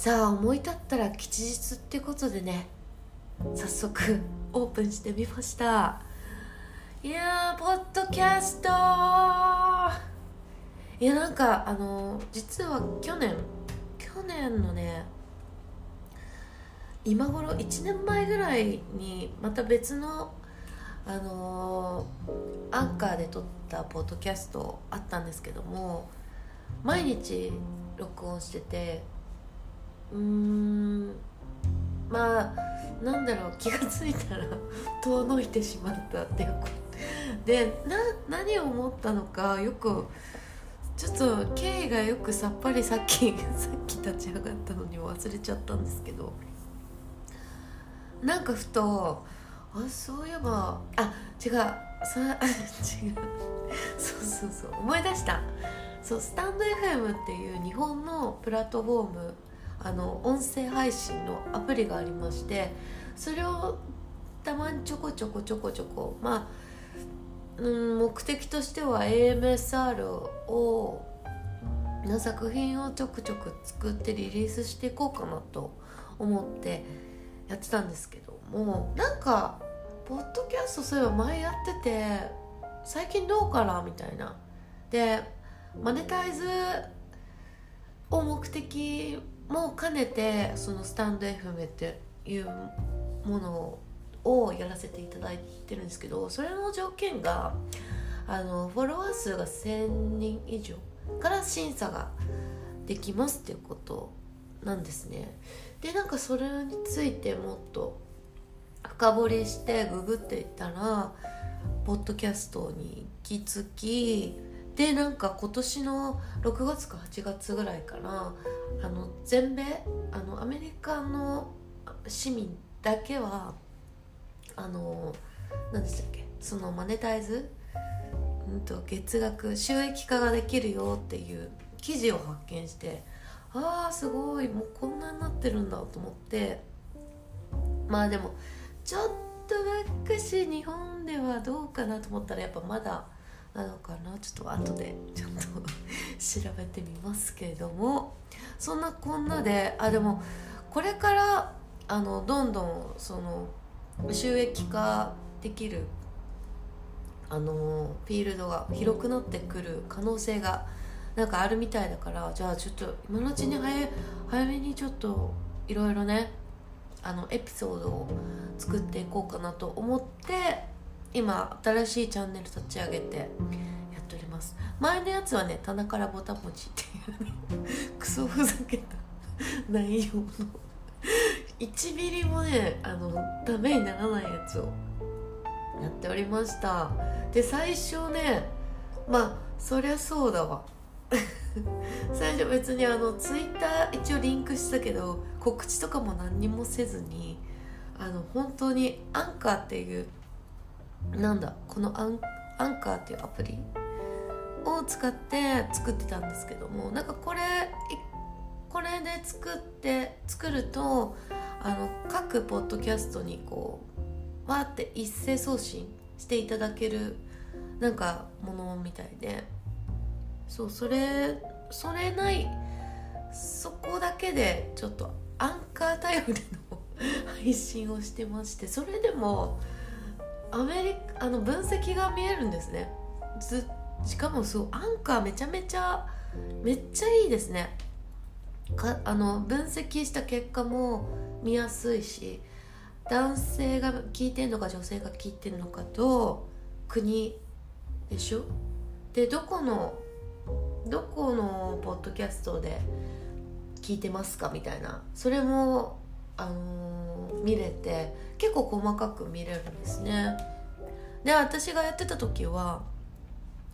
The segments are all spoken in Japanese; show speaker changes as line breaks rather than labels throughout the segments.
さあ思い立ったら吉日ってことでね。早速オープンしてみました。いやーポッドキャスト。いやなんかあの実は去年去年のね今頃1年前ぐらいにまた別のあのーアンカーで撮ったポッドキャストあったんですけども毎日録音しててうん。まあなんだろう。気が付いたら遠のいてしまったっていうことでな何を思ったのかよくちょっと経緯がよくさっぱりさっき さっき立ち上がったのに忘れちゃったんですけど。なんかふとあそういえばあ違う。さ 違う。そうそうそう。思い出した。そうスタンド FM っていう日本のプラットフォームあの音声配信のアプリがありましてそれをたまにちょこちょこちょこちょこまあ、うん、目的としては AMSR をの作品をちょくちょく作ってリリースしていこうかなと思ってやってたんですけどもなんかポッドキャストそういえば前やってて最近どうかなみたいな。でマネタイズを目的も兼ねてそのスタンド FM っていうものをやらせていただいてるんですけどそれの条件があのフォロワー数が1000人以上から審査ができますっていうことなんですね。でなんかそれについてもっと深掘りしてググっていったらポッドキャストに行き着きでなんか今年の6月か8月ぐらいからあの全米あのアメリカの市民だけはあの何でしたっけそのマネタイズ、うん、と月額収益化ができるよっていう記事を発見してああすごいもうこんなになってるんだと思ってまあでもちょっとばっかし日本ではどうかなと思ったらやっぱまだなのかな？ちょっと後でちょっと調べてみますけれども。そんなこんなであでもこれからあのどんどんその収益化できるあのフィールドが広くなってくる可能性がなんかあるみたいだからじゃあちょっと今のうちに早早めにちょっといろいろねあのエピソードを作っていこうかなと思って今新しいチャンネル立ち上げてやっております。前のやつはね棚からぼたもちっていうね クソふざけた 内容の。1ミリもねあのダメにならないやつをやっておりました。で最初ねまあそりゃそうだわ。最初別にあのツイッター一応リンクしたけど告知とかも何にもせずにあの本当にアンカーっていうなんだこのアンアンカーっていうアプリを使って作ってたんですけどもなんかこれこれで作って作るとあの各ポッドキャストにこうわーって一斉送信していただけるなんかものみたいで。そうそれそれないそこだけでちょっとアンカー頼りの配信をしてましてそれでもアメリカあの分析が見えるんですね。ずしかもそうアンカーめちゃめちゃめっちゃいいですね。かあの分析した結果も見やすいし男性が聞いてるのか女性が聞いてるのかと国でしょ？でどこのどこのポッドキャストで聞いてますか？みたいな。それも、あのー見れて結構細かく見れるんですね。で私がやってた時は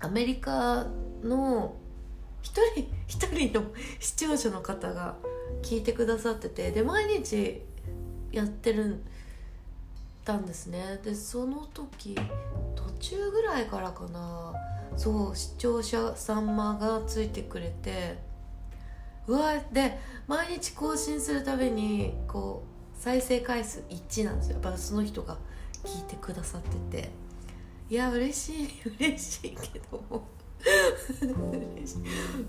アメリカの一人 一人の 視聴者の方が聞いてくださっててで毎日やってるたんですね。でその時途中ぐらいからかなそう視聴者様がついてくれてうわで毎日更新するたびにこう再生回数1なんですよ。やっぱその人が聞いてくださってて。いや嬉しい嬉しいけど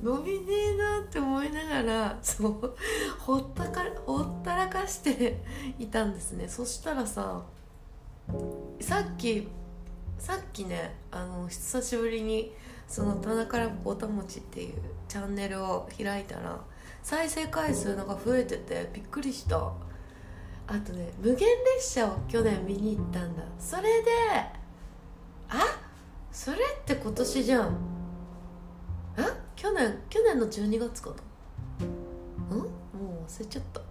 伸び ねえなって思いながらそうほったかほったらかしていたんですね。そしたらささっきさっきねあの久しぶりにその田中らぼたもちっていうチャンネルを開いたら再生回数なんか増えててびっくりした。あとね無限列車を去年見に行ったんだ。それであ？それって今年じゃん。あ？去年去年の12月かな。ん？もう忘れちゃった。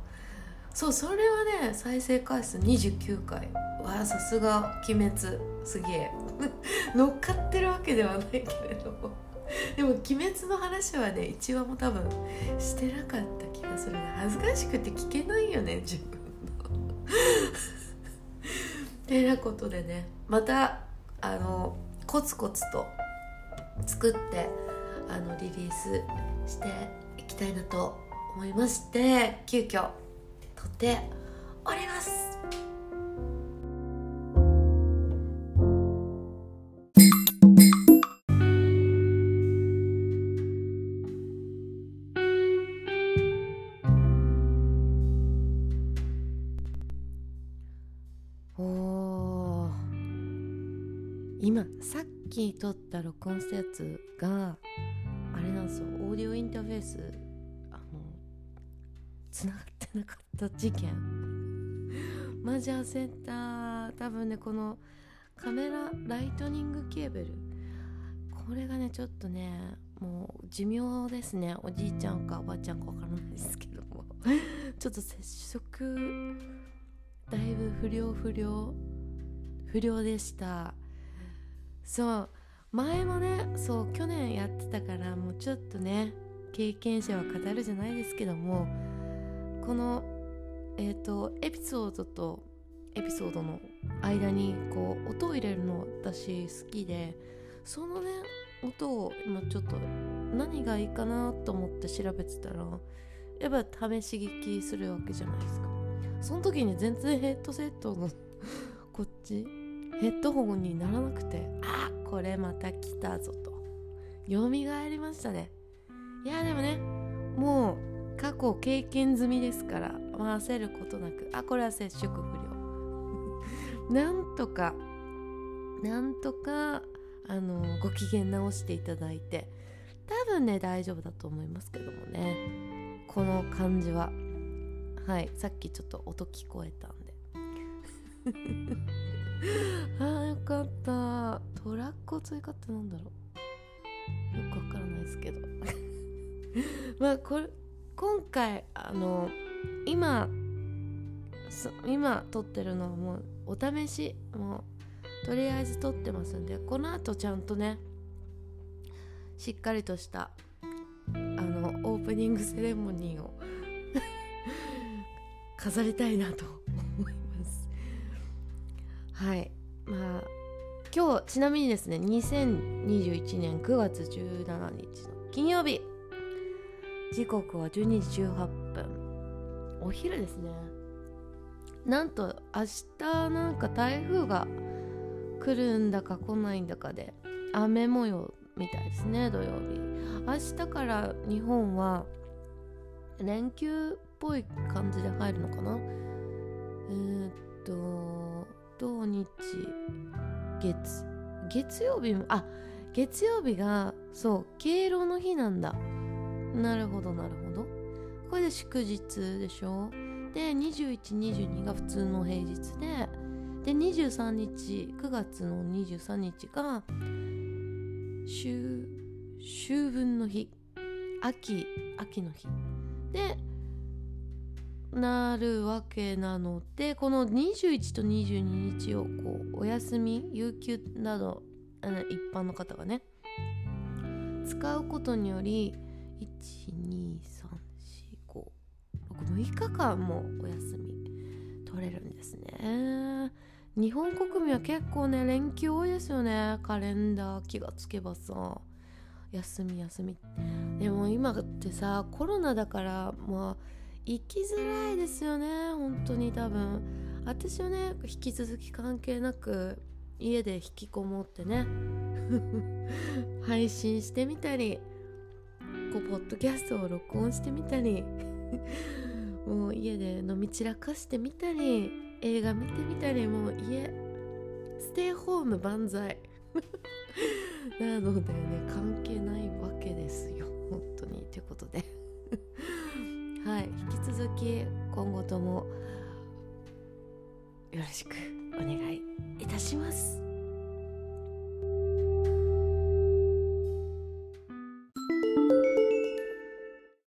そうそれはね再生回数29回。わあさすが鬼滅すげえ。乗っかってるわけではないけれども。でも「鬼滅」の話はね一話も多分してなかった気がするね。恥ずかしくて聞けないよね自分。てなことでねまたあのコツコツと作ってあのリリースしていきたいなと思いまして急遽撮っております。さっき撮った録音したやつがあれなんですよ。オーディオインターフェース。あのつながってなかった事件。マジ焦った多分ねこのカメラライトニングケーブル。これがねちょっとねもう寿命ですね。おじいちゃんかおばあちゃんかわからないですけども。ちょっと接触。だいぶ不良不良。不良でしたそう前もねそう去年やってたからもうちょっとね経験者は語るじゃないですけどもこのえっ、とエピソードとエピソードの間にこう音を入れるの私好きでそのね音を今ちょっと何がいいかなと思って調べてたらやっぱ試し聞きするわけじゃないですか。その時に全然ヘッドセットのこっちヘッドホンにならなくて。あこれまた来たぞと。蘇りましたね。いやでもねもう過去経験済みですから、まあ、焦ることなく。あこれは接触不良。なんとかなんとかあのご機嫌直していただいて多分ね大丈夫だと思いますけどもね。この感じは。はいさっきちょっと音聞こえたんで。あーよかった。トラックを追加ってなんだろう。よくわからないですけど。まあこれ今回あの今今撮ってるのはもうお試しもうとりあえず撮ってますんでこの後ちゃんとねしっかりとしたあのオープニングセレモニーを 飾りたいなと思います。はい。まあ今日ちなみにですね2021年9月17日の金曜日。時刻は12時18分。お昼ですね。なんと明日なんか台風が来るんだか来ないんだかで雨模様みたいですね土曜日。明日から日本は連休っぽい感じで入るのかな？えー、っと日月。月曜日もあ月曜日がそう敬老の日なんだ。なるほどなるほど。これで祝日でしょ？で2122が普通の平日でで23日9月の23日が秋秋分の日秋秋の日。でなるわけなのでこの21と22日をこうお休み有給などあの一般の方がね使うことにより1234566日間もお休み取れるんですね。日本国民は結構ね連休多いですよね。カレンダー気がつけばさ休み休み。でも今ってさコロナだからまあ行きづらいですよね本当に多分。私はね引き続き関係なく家で引きこもってね 配信してみたりこうポッドキャストを録音してみたり もう家で飲み散らかしてみたり映画見てみたりもう家ステイホーム万歳。なのでね関係ないわけですよ本当に。ということで。き続き今後ともよろしくお願いいたします。